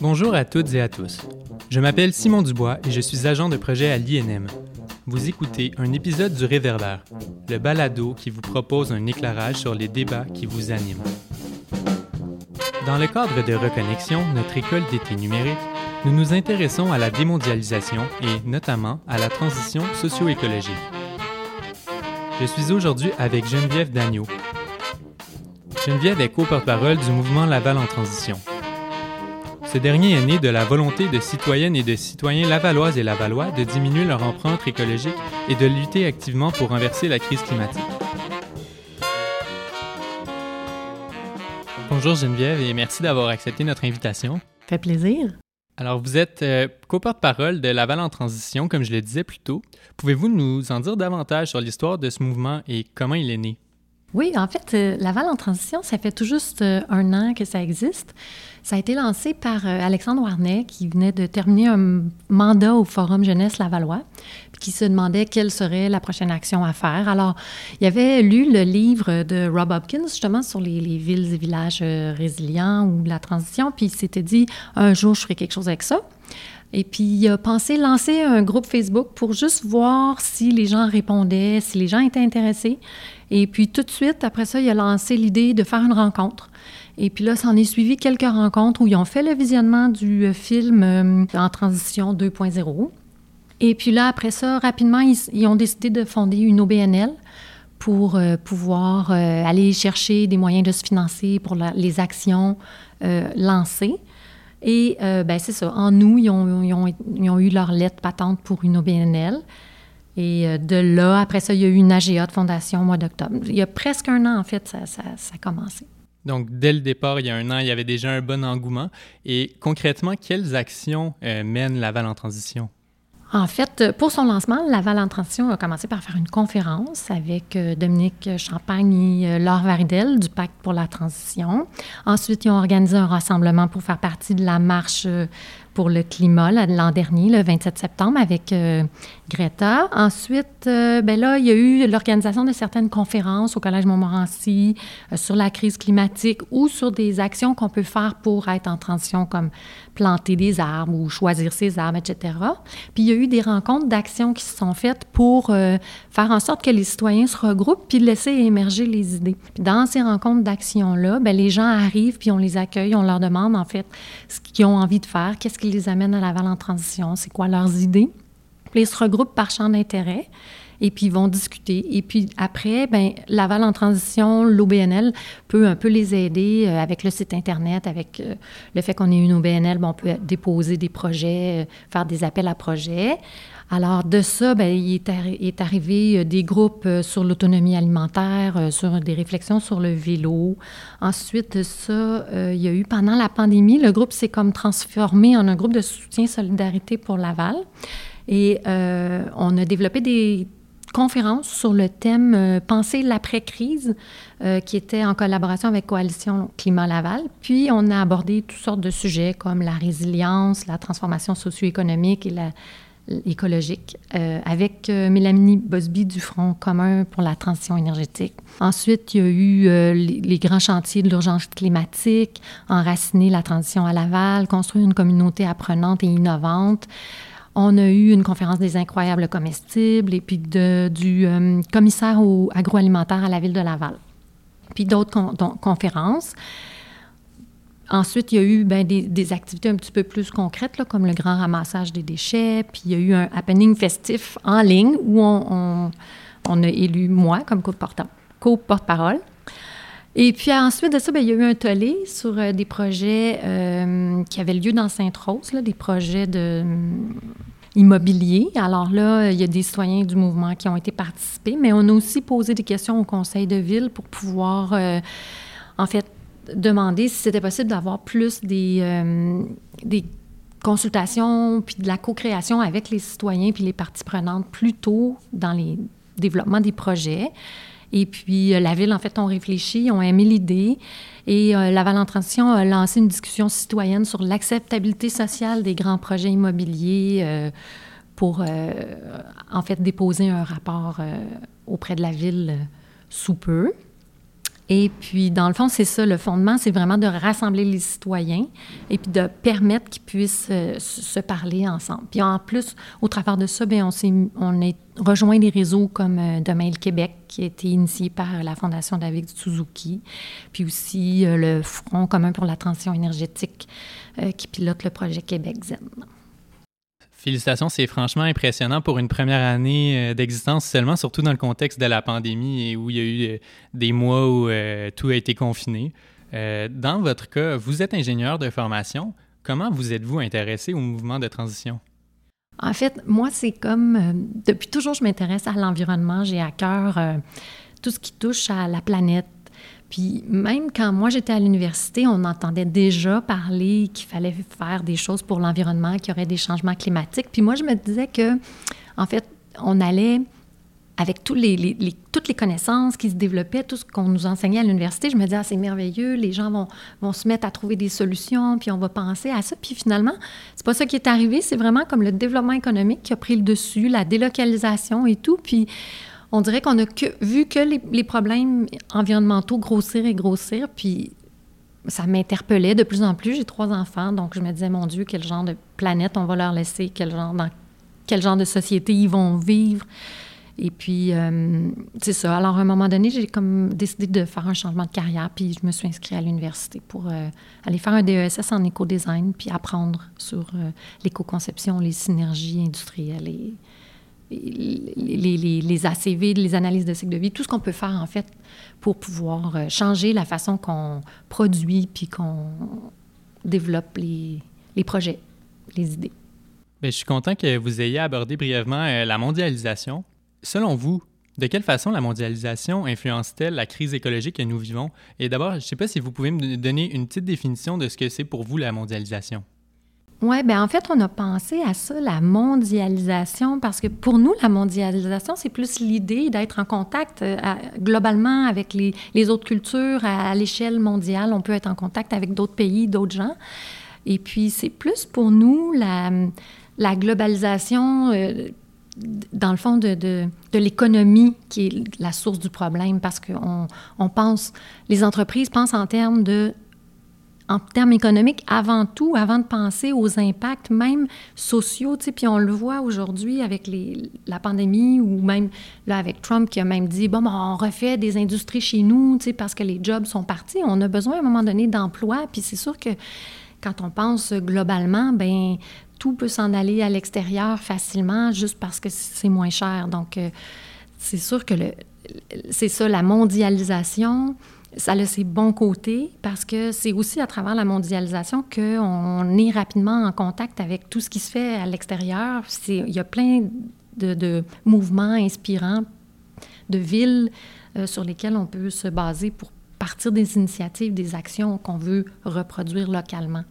Bonjour à toutes et à tous. Je m'appelle Simon Dubois et je suis agent de projet à l'INM. Vous écoutez un épisode du Réverbère, le balado qui vous propose un éclairage sur les débats qui vous animent. Dans le cadre de Reconnexion, notre école d'été numérique, nous nous intéressons à la démondialisation et notamment à la transition socio-écologique. Je suis aujourd'hui avec Geneviève Dagneau. Geneviève est co-porte-parole du mouvement Laval en transition. Ce dernier est né de la volonté de citoyennes et de citoyens lavalloises et lavallois de diminuer leur empreinte écologique et de lutter activement pour renverser la crise climatique. Bonjour Geneviève et merci d'avoir accepté notre invitation. Ça fait plaisir. Alors, vous êtes euh, co-porte-parole de Laval en transition, comme je le disais plus tôt. Pouvez-vous nous en dire davantage sur l'histoire de ce mouvement et comment il est né? Oui, en fait, euh, Laval en transition, ça fait tout juste euh, un an que ça existe. Ça a été lancé par euh, Alexandre Warnet, qui venait de terminer un mandat au Forum Jeunesse Lavallois, puis qui se demandait quelle serait la prochaine action à faire. Alors, il avait lu le livre de Rob Hopkins, justement, sur les, les villes et villages résilients ou la transition, puis il s'était dit, un jour, je ferai quelque chose avec ça. Et puis, il a pensé lancer un groupe Facebook pour juste voir si les gens répondaient, si les gens étaient intéressés. Et puis tout de suite, après ça, il a lancé l'idée de faire une rencontre. Et puis là, s'en est suivi quelques rencontres où ils ont fait le visionnement du euh, film euh, en transition 2.0. Et puis là, après ça, rapidement, ils, ont décidé de fonder une OBNL pour euh, pouvoir aller chercher des moyens de se financer pour les actions lancées. Et ben c'est ça. En nous, ils ont, ils, ont, ils ont, eu leur lettre patente pour une OBNL. Et euh, de là, après ça, il y a eu une AGA de fondation au mois d'octobre. Il y a presque un an, en fait, ça, ça, ça, a commencé. Donc, dès le départ, il y a un an, il y avait déjà un bon engouement. Et concrètement, quelles actions euh, mène Laval en transition? En fait, pour son lancement, Laval en transition a commencé par faire une conférence avec euh, Dominique Champagne et Laure Varidel du Pacte pour la transition. Ensuite, ils ont organisé un rassemblement pour faire partie de la marche pour le climat l'an dernier, le 27 septembre, avec euh, Greta. Ensuite, euh, ben là, il y a eu l'organisation de certaines conférences au Collège Montmorency euh, sur la crise climatique ou sur des actions qu'on peut faire pour être en transition, comme planter des arbres ou choisir ses arbres, etc. Puis il y a eu des rencontres d'actions qui se sont faites pour faire en sorte que les citoyens se regroupent puis laisser émerger les idées. Puis dans ces rencontres d'actions-là, ben les gens arrivent puis on les accueille, on leur demande en fait ce qu'ils ont envie de faire, qu'est-ce qui les amène à Laval en transition, c'est quoi leurs idées. Ils se regroupent par champ d'intérêt et puis ils vont discuter. Et puis après, ben Laval en transition, l'OBNL peut un peu les aider euh, avec le site Internet, avec euh, le fait qu'on ait une OBNL, on peut déposer des projets, euh, faire des appels à projets. Alors, de ça, bien, il est, arrivé euh, des groupes sur l'autonomie alimentaire, sur des réflexions sur le vélo. Ensuite de ça, il y a eu, pendant la pandémie, le groupe s'est comme transformé en un groupe de soutien solidarité pour Laval. Et on a développé des conférences sur le thème Penser l'après-crise, qui était en collaboration avec Coalition Climat Laval. Puis, on a abordé toutes sortes de sujets comme la résilience, la transformation socio-économique et écologique euh, avec euh, Mélanie Bosby du Front commun pour la transition énergétique. Ensuite, il y a eu euh, les, grands chantiers de l'urgence climatique, enraciner la transition à Laval, construire une communauté apprenante et innovante. On a eu une conférence des incroyables comestibles et puis de, du commissaire au agroalimentaire à la ville de Laval. Puis d'autres conférences. Ensuite, il y a eu ben, des, activités un petit peu plus concrètes, là, comme le grand ramassage des déchets. Puis il y a eu un happening festif en ligne où on, on, a élu moi comme co-porte-parole. Et puis ensuite de ça, ben, il y a eu un tollé sur euh, des projets euh, qui avaient lieu dans Sainte-Rose, des projets de hum. Alors là, il y a des citoyens du mouvement qui ont été participés, mais on a aussi posé des questions au conseil de ville pour pouvoir, euh, en fait, demander si c'était possible d'avoir plus des, des consultations puis de la co-création avec les citoyens puis les parties prenantes plus tôt dans les développements des projets. Et puis, euh, la Ville, en fait, ont réfléchi, ont aimé l'idée. Et euh, Laval en transition a lancé une discussion citoyenne sur l'acceptabilité sociale des grands projets immobiliers pour, en fait, déposer un rapport auprès de la Ville sous peu. Et puis, dans le fond, c'est ça, le fondement, c'est vraiment de rassembler les citoyens et puis de permettre qu'ils puissent euh, se parler ensemble. Puis en plus, au travers de ça, bien, on, s'est, on est rejoint des réseaux comme euh, Demain le Québec, qui a été initié par la Fondation David Suzuki, puis aussi euh, le Front commun pour la transition énergétique qui pilote le projet Québec Zen. Félicitations, c'est franchement impressionnant pour une première année euh, d'existence seulement, surtout dans le contexte de la pandémie et où il y a eu euh, des mois où euh, tout a été confiné. dans votre cas, vous êtes ingénieur de formation. Comment vous êtes-vous intéressé au mouvement de transition? En fait, moi, c'est comme depuis toujours, je m'intéresse à l'environnement. J'ai à cœur tout ce qui touche à la planète, puis même quand moi j'étais à l'université, on entendait déjà parler qu'il fallait faire des choses pour l'environnement, qu'il y aurait des changements climatiques. Puis moi je me disais que, en fait, on allait avec toutes les connaissances qui se développaient, tout ce qu'on nous enseignait à l'université, je me disais, ah, c'est merveilleux, les gens vont, vont se mettre à trouver des solutions, puis on va penser à ça. Puis finalement, c'est pas ça qui est arrivé, c'est vraiment comme le développement économique qui a pris le dessus, la délocalisation et tout. Puis on dirait qu'on a vu que les, problèmes environnementaux grossir et grossir, puis ça m'interpellait de plus en plus. J'ai trois enfants, donc je me disais, mon Dieu, quel genre de planète on va leur laisser, quel genre, dans quel genre de société ils vont vivre. Et puis, euh, c'est ça. Alors, à un moment donné, j'ai comme décidé de faire un changement de carrière, puis je me suis inscrite à l'université pour euh, aller faire un DESS en éco-design, puis apprendre sur euh, l'éco-conception, les synergies industrielles les, ACV, les analyses de cycle de vie, tout ce qu'on peut faire en fait pour pouvoir euh, changer la façon qu'on produit puis qu'on développe les, projets, les idées. Bien, je suis content que vous ayez abordé brièvement euh, la mondialisation. Selon vous, de quelle façon la mondialisation influence-t-elle la crise écologique que nous vivons? Et d'abord, je ne sais pas si vous pouvez me donner une petite définition de ce que c'est pour vous la mondialisation. Oui, bien en fait, on a pensé à ça, la mondialisation, parce que pour nous, la mondialisation, c'est plus l'idée d'être en contact euh, globalement avec les, les, autres cultures à, l'échelle mondiale. On peut être en contact avec d'autres pays, d'autres gens. Et puis, c'est plus pour nous la, la globalisation. Euh, dans le fond, de, de, l'économie qui est la source du problème, parce qu'on on pense, les entreprises pensent en termes de en termes économiques avant tout, avant de penser aux impacts même sociaux. Puis on le voit aujourd'hui avec les, la pandémie ou même là avec Trump qui a même dit, bon, ben, on refait des industries chez nous parce que les jobs sont partis. On a besoin à un moment donné d'emplois. Puis c'est sûr que quand on pense globalement, ben tout peut s'en aller à l'extérieur facilement juste parce que c'est moins cher. Donc, euh, c'est sûr que le, c'est ça, la mondialisation, ça a ses bons côtés parce que c'est aussi à travers la mondialisation qu'on est rapidement en contact avec tout ce qui se fait à l'extérieur. Il y a plein de, mouvements inspirants de villes euh, sur lesquelles on peut se baser pour partir des initiatives, des actions qu'on veut reproduire localement.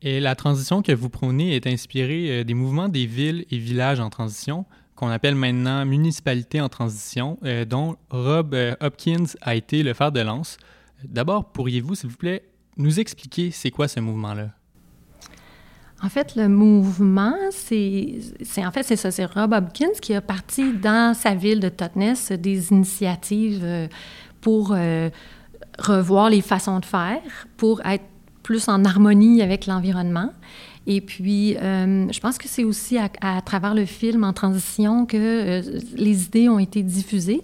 Et la transition que vous prônez est inspirée euh, des mouvements des villes et villages en transition qu'on appelle maintenant municipalité en transition, euh, dont Rob euh, Hopkins a été le fer de lance. D'abord, pourriez-vous, s'il vous plaît, nous expliquer c'est quoi ce mouvement-là? En fait, le mouvement, c'est en fait c'est ça, c'est Rob Hopkins qui a parti dans sa ville de Totnes des initiatives euh, pour revoir les façons de faire, pour être plus en harmonie avec l'environnement. Et puis, euh, je pense que c'est aussi à, travers le film en transition que euh, les idées ont été diffusées.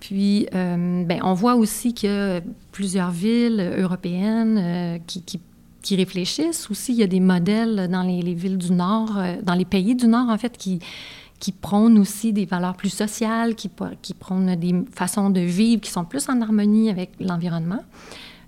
Puis, euh, ben, on voit aussi qu'il y a plusieurs villes européennes qui, réfléchissent. Aussi, il y a des modèles dans les, les villes du Nord, dans les pays du Nord, en fait, qui, prônent aussi des valeurs plus sociales, qui prônent des façons de vivre qui sont plus en harmonie avec l'environnement.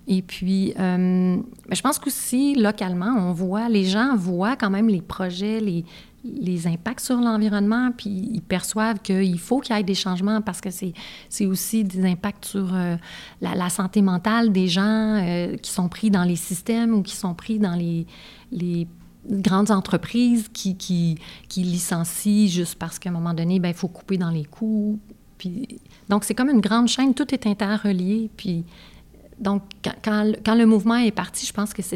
Et puis, euh, je pense qu'aussi, localement, on voit, les gens voient quand même les projets, les, les impacts sur l'environnement, puis ils perçoivent qu'il faut qu'il y ait des changements parce que c'est aussi des impacts sur euh, la, santé mentale des gens euh, qui sont pris dans les systèmes ou qui sont pris dans les, les grandes entreprises qui, qui, qui, licencient juste parce qu'à un moment donné, ben, il faut couper dans les coûts. Puis, donc, c'est comme une grande chaîne, tout est interrelié, puis donc, quand, le mouvement est parti, je pense que ça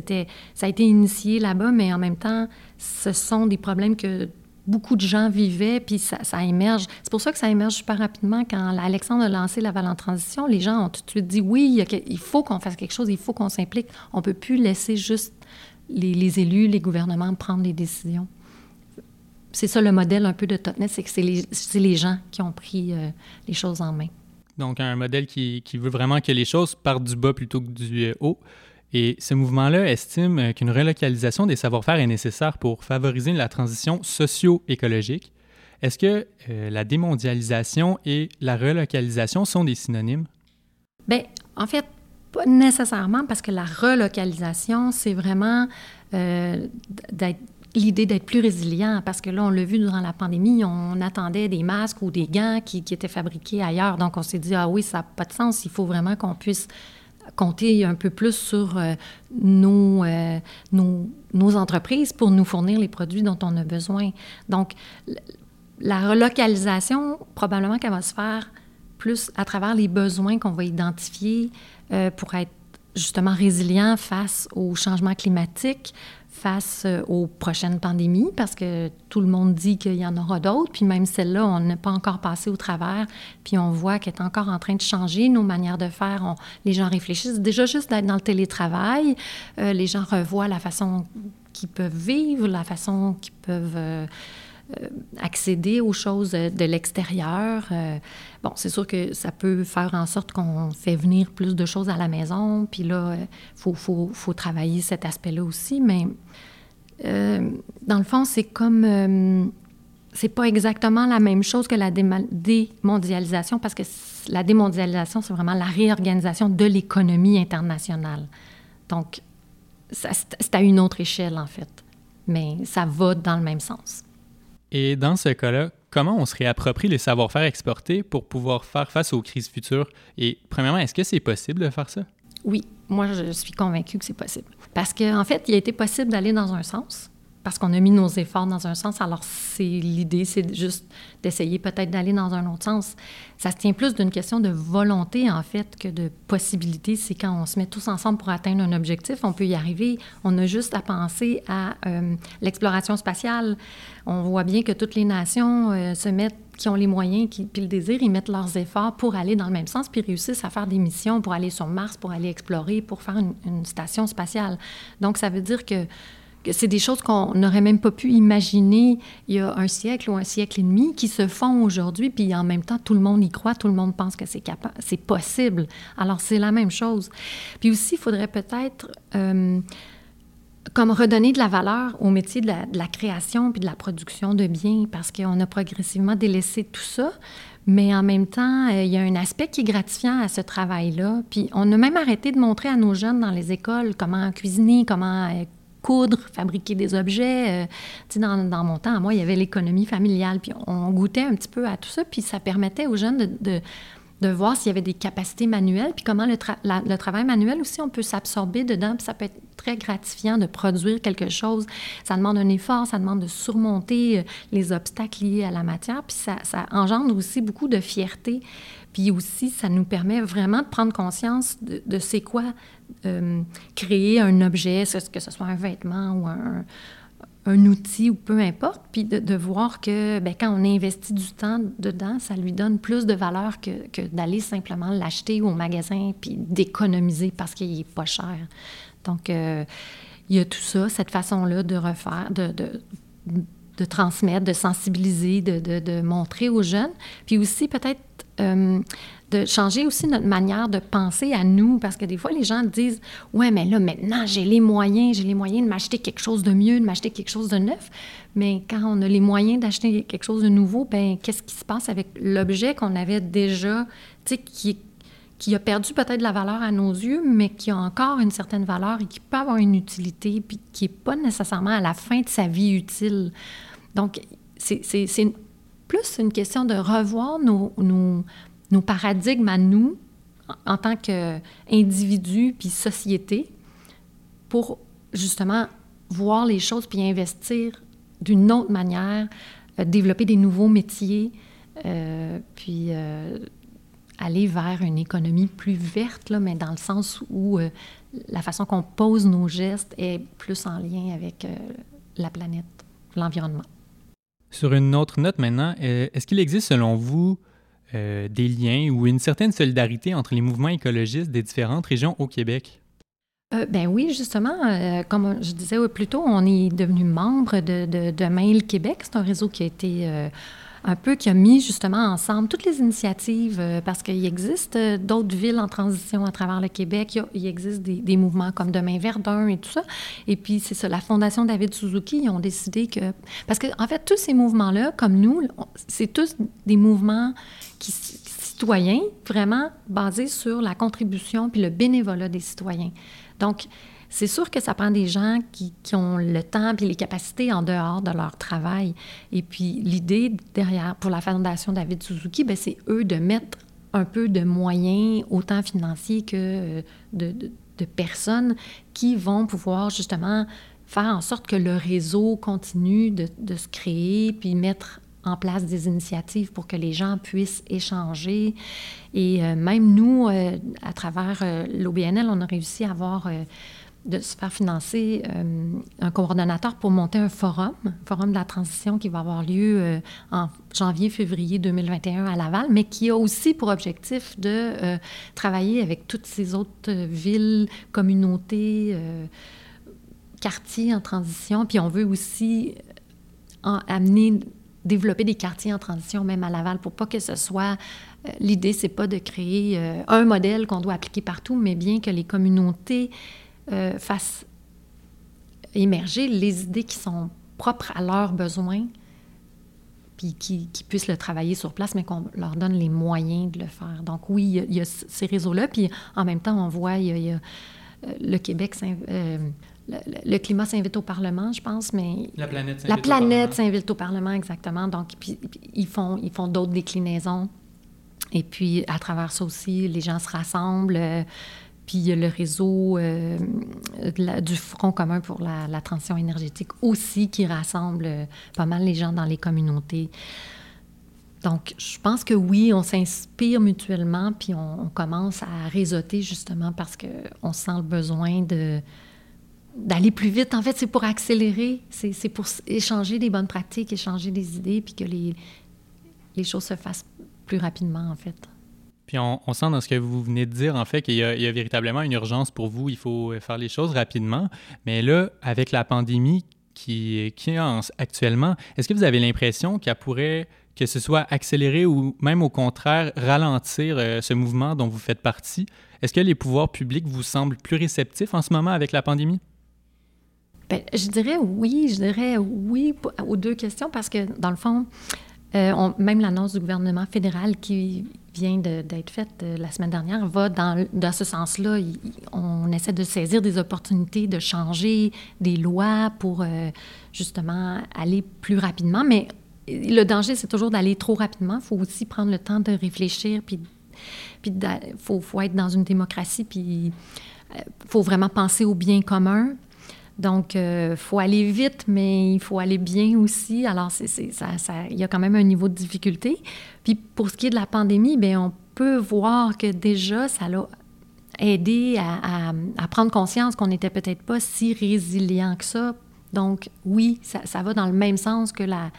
a été initié là-bas, mais en même temps, ce sont des problèmes que beaucoup de gens vivaient, puis ça, émerge. C'est pour ça que ça émerge super rapidement. Quand Alexandre a lancé la en transition, les gens ont tout de suite dit oui, il, faut qu'on fasse quelque chose, il faut qu'on s'implique. On ne peut plus laisser juste les, élus, les gouvernements prendre des décisions. C'est ça le modèle un peu de Totnet, c'est que c'est les, gens qui ont pris euh, les choses en main. Donc un modèle qui, qui, veut vraiment que les choses partent du bas plutôt que du euh, haut. Et ce mouvement-là estime euh, qu'une relocalisation des savoir-faire est nécessaire pour favoriser la transition socio-écologique. Est-ce que euh, la démondialisation et la relocalisation sont des synonymes? Bien, en fait, pas nécessairement, parce que la relocalisation, c'est vraiment euh, l'idée d'être plus résilient, parce que là, on l'a vu durant la pandémie, on attendait des masques ou des gants qui, qui étaient fabriqués ailleurs. Donc, on s'est dit, ah oui, ça n'a pas de sens, il faut vraiment qu'on puisse compter un peu plus sur euh, euh, nos, nos, entreprises pour nous fournir les produits dont on a besoin. Donc, la relocalisation, probablement qu'elle va se faire plus à travers les besoins qu'on va identifier euh, pour être justement résilient face au changement climatique, face euh, aux prochaines pandémies, parce que tout le monde dit qu'il y en aura d'autres, puis même celle-là, on n'est pas encore passé au travers, puis on voit qu'elle est encore en train de changer nos manières de faire. les gens réfléchissent. Déjà, juste d'être dans le télétravail, euh, les gens revoient la façon qu'ils peuvent vivre, la façon qu'ils peuvent... Euh, accéder aux choses de l'extérieur. Euh, bon, c'est sûr que ça peut faire en sorte qu'on fait venir plus de choses à la maison, puis là, il euh, faut, faut, travailler cet aspect-là aussi, mais dans le fond, c'est comme... c'est pas exactement la même chose que la démondialisation, parce que la démondialisation, c'est vraiment la réorganisation de l'économie internationale. Donc, c'est à une autre échelle, en fait, mais ça va dans le même sens. Et dans ce cas-là, comment on se réapproprie les savoir-faire exportés pour pouvoir faire face aux crises futures? Et premièrement, est-ce que c'est possible de faire ça? Oui, moi je suis convaincue que c'est possible. Parce qu'en en fait, il a été possible d'aller dans un sens, parce qu'on a mis nos efforts dans un sens. Alors, c'est l'idée, c'est juste d'essayer peut-être d'aller dans un autre sens. Ça se tient plus d'une question de volonté, en fait, que de possibilité. C'est quand on se met tous ensemble pour atteindre un objectif, on peut y arriver. On a juste à penser à euh, l'exploration spatiale. On voit bien que toutes les nations euh, qui ont les moyens, qui, puis le désir, ils mettent leurs efforts pour aller dans le même sens, puis réussissent à faire des missions pour aller sur Mars, pour aller explorer, pour faire une station spatiale. Donc, ça veut dire que c'est des choses qu'on n'aurait même pas pu imaginer il y a un siècle ou un siècle et demi qui se font aujourd'hui, puis en même temps, tout le monde y croit, tout le monde pense que c'est capable, c'est possible. Alors, c'est la même chose. Puis aussi, il faudrait peut-être euh, comme redonner de la valeur au métier de la, création puis de la production de biens, parce qu'on a progressivement délaissé tout ça. Mais en même temps, euh, il y a un aspect qui est gratifiant à ce travail-là. Puis on a même arrêté de montrer à nos jeunes dans les écoles comment cuisiner, comment euh, coudre, fabriquer des objets. Euh, dans, dans, mon temps, moi, il y avait l'économie familiale, puis on goûtait un petit peu à tout ça, puis ça permettait aux jeunes de, de, voir s'il y avait des capacités manuelles, puis comment le, travail manuel aussi, on peut s'absorber dedans, puis ça peut être très gratifiant de produire quelque chose. Ça demande un effort, ça demande de surmonter euh, les obstacles liés à la matière, puis ça, ça engendre aussi beaucoup de fierté. Puis aussi, ça nous permet vraiment de prendre conscience de, de c'est quoi euh, créer un objet, que ce soit un vêtement ou un, outil ou peu importe, puis de, voir que ben, quand on investit du temps dedans, ça lui donne plus de valeur que, d'aller simplement l'acheter au magasin puis d'économiser parce qu'il n'est pas cher. Donc, euh, il y a tout ça, cette façon-là de refaire, de, transmettre, de sensibiliser, de, de, montrer aux jeunes, puis aussi peut-être euh, de changer aussi notre manière de penser à nous, parce que des fois, les gens disent Ouais, mais là, maintenant, j'ai les moyens, j'ai les moyens de m'acheter quelque chose de mieux, de m'acheter quelque chose de neuf. Mais quand on a les moyens d'acheter quelque chose de nouveau, ben qu'est-ce qui se passe avec l'objet qu'on avait déjà, tu sais, qui, qui a perdu peut-être de la valeur à nos yeux, mais qui a encore une certaine valeur et qui peut avoir une utilité, puis qui n'est pas nécessairement à la fin de sa vie utile. Donc, c'est plus une question de revoir nos, nos, nos paradigmes à nous en tant qu'individus puis société pour justement voir les choses puis investir d'une autre manière, euh, développer des nouveaux métiers, euh, puis euh, aller vers une économie plus verte, là, mais dans le sens où la façon qu'on pose nos gestes est plus en lien avec la planète, l'environnement. Sur une autre note maintenant, est-ce qu'il existe selon vous euh, des liens ou une certaine solidarité entre les mouvements écologistes des différentes régions au Québec? Euh, ben oui, justement, comme je disais plus tôt, on est devenu membre de, de, de Mail Québec. C'est un réseau qui a été un peu qui a mis justement ensemble toutes les initiatives, euh, parce qu'il existe euh, d'autres villes en transition à travers le Québec. Il, existe des, mouvements comme Demain Verdun et tout ça. Et puis, c'est ça, la Fondation David Suzuki, ils ont décidé que... Parce qu'en en fait, tous ces mouvements-là, comme nous, c'est tous des mouvements qui, citoyens, vraiment basés sur la contribution puis le bénévolat des citoyens. Donc, c'est sûr que ça prend des gens qui, ont le temps et les capacités en dehors de leur travail. Et puis l'idée derrière, pour la Fondation David Suzuki, ben, c'est eux de mettre un peu de moyens, autant financiers que euh, de, personnes, qui vont pouvoir justement faire en sorte que le réseau continue de, se créer, puis mettre en place des initiatives pour que les gens puissent échanger. Et euh, même nous, euh, à travers l'OBNL, on a réussi à avoir de se faire financer euh, un coordonnateur pour monter un forum, un forum de la transition qui va avoir lieu euh, en janvier-février 2021 à Laval, mais qui a aussi pour objectif de euh, travailler avec toutes ces autres villes, communautés, quartiers en transition. Puis on veut aussi amener, développer des quartiers en transition même à Laval pour pas que ce soit L'idée, c'est pas de créer un modèle qu'on doit appliquer partout, mais bien que les communautés euh, fassent émerger les idées qui sont propres à leurs besoins, puis qui, puissent le travailler sur place, mais qu'on leur donne les moyens de le faire. Donc oui, il y a, ces réseaux-là, puis en même temps, on voit, il y a, euh, le Québec, euh, le, climat s'invite au Parlement, je pense, mais... La planète s'invite La planète s'invite au Parlement, exactement. Donc, puis, ils font, ils font d'autres déclinaisons. Et puis, à travers ça aussi, les gens se rassemblent. Puis il y a le réseau euh, du Front commun pour la, transition énergétique aussi qui rassemble euh, pas mal les gens dans les communautés. Donc, je pense que oui, on s'inspire mutuellement, puis on, commence à réseauter justement parce qu'on sent le besoin de d'aller plus vite. En fait, c'est pour accélérer, c'est pour échanger des bonnes pratiques, échanger des idées, puis que les, les choses se fassent plus rapidement, en fait. Puis on, sent dans ce que vous venez de dire, en fait, qu'il y, a véritablement une urgence pour vous. Il faut faire les choses rapidement. Mais là, avec la pandémie qui, qui est actuellement, est-ce que vous avez l'impression qu'elle pourrait, que ce soit accélérer ou même au contraire ralentir euh, ce mouvement dont vous faites partie? Est-ce que les pouvoirs publics vous semblent plus réceptifs en ce moment avec la pandémie? Bien, je dirais oui, je dirais oui aux deux questions parce que, dans le fond, euh, même l'annonce du gouvernement fédéral qui vient d'être faite euh, la semaine dernière va dans, ce sens-là. On essaie de saisir des opportunités, de changer des lois pour justement aller plus rapidement. Mais le danger, c'est toujours d'aller trop rapidement. Il faut aussi prendre le temps de réfléchir, puis il faut, faut, être dans une démocratie, puis il euh, faut vraiment penser au bien commun. Donc, il faut aller vite, mais il faut aller bien aussi. Alors, il ça, ça, y a quand même un niveau de difficulté. Puis pour ce qui est de la pandémie, bien, on peut voir que déjà, ça l'a aidé à, prendre conscience qu'on n'était peut-être pas si résilient que ça. Donc oui, ça, va dans le même sens que la,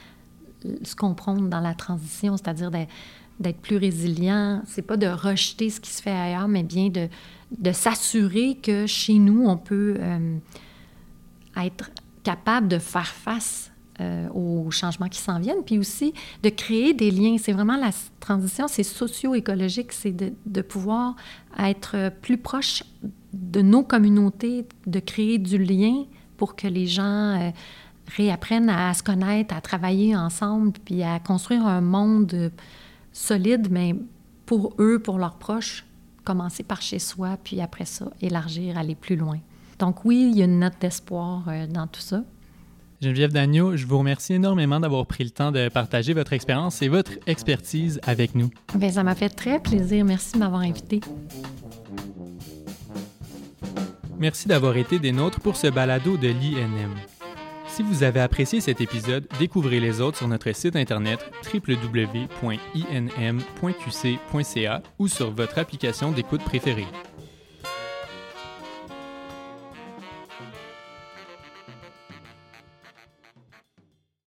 ce qu'on prône dans la transition, c'est-à-dire d'être plus résilient. C'est pas de rejeter ce qui se fait ailleurs, mais bien de, s'assurer que chez nous, on peut euh, être capable de faire face euh, aux changements qui s'en viennent, puis aussi de créer des liens. C'est vraiment la transition, c'est socio-écologique, c'est de, de, pouvoir être plus proche de nos communautés, de créer du lien pour que les gens euh, réapprennent à se connaître, à travailler ensemble, puis à construire un monde solide, mais pour eux, pour leurs proches, commencer par chez soi, puis après ça, élargir, aller plus loin. Donc oui, il y a une note d'espoir euh, dans tout ça. Geneviève Dagneau, je vous remercie énormément d'avoir pris le temps de partager votre expérience et votre expertise avec nous. Bien, ça m'a fait très plaisir. Merci de m'avoir invité. Merci d'avoir été des nôtres pour ce balado de l'INM. Si vous avez apprécié cet épisode, découvrez les autres sur notre site internet www.inm.qc.ca ou sur votre application d'écoute préférée.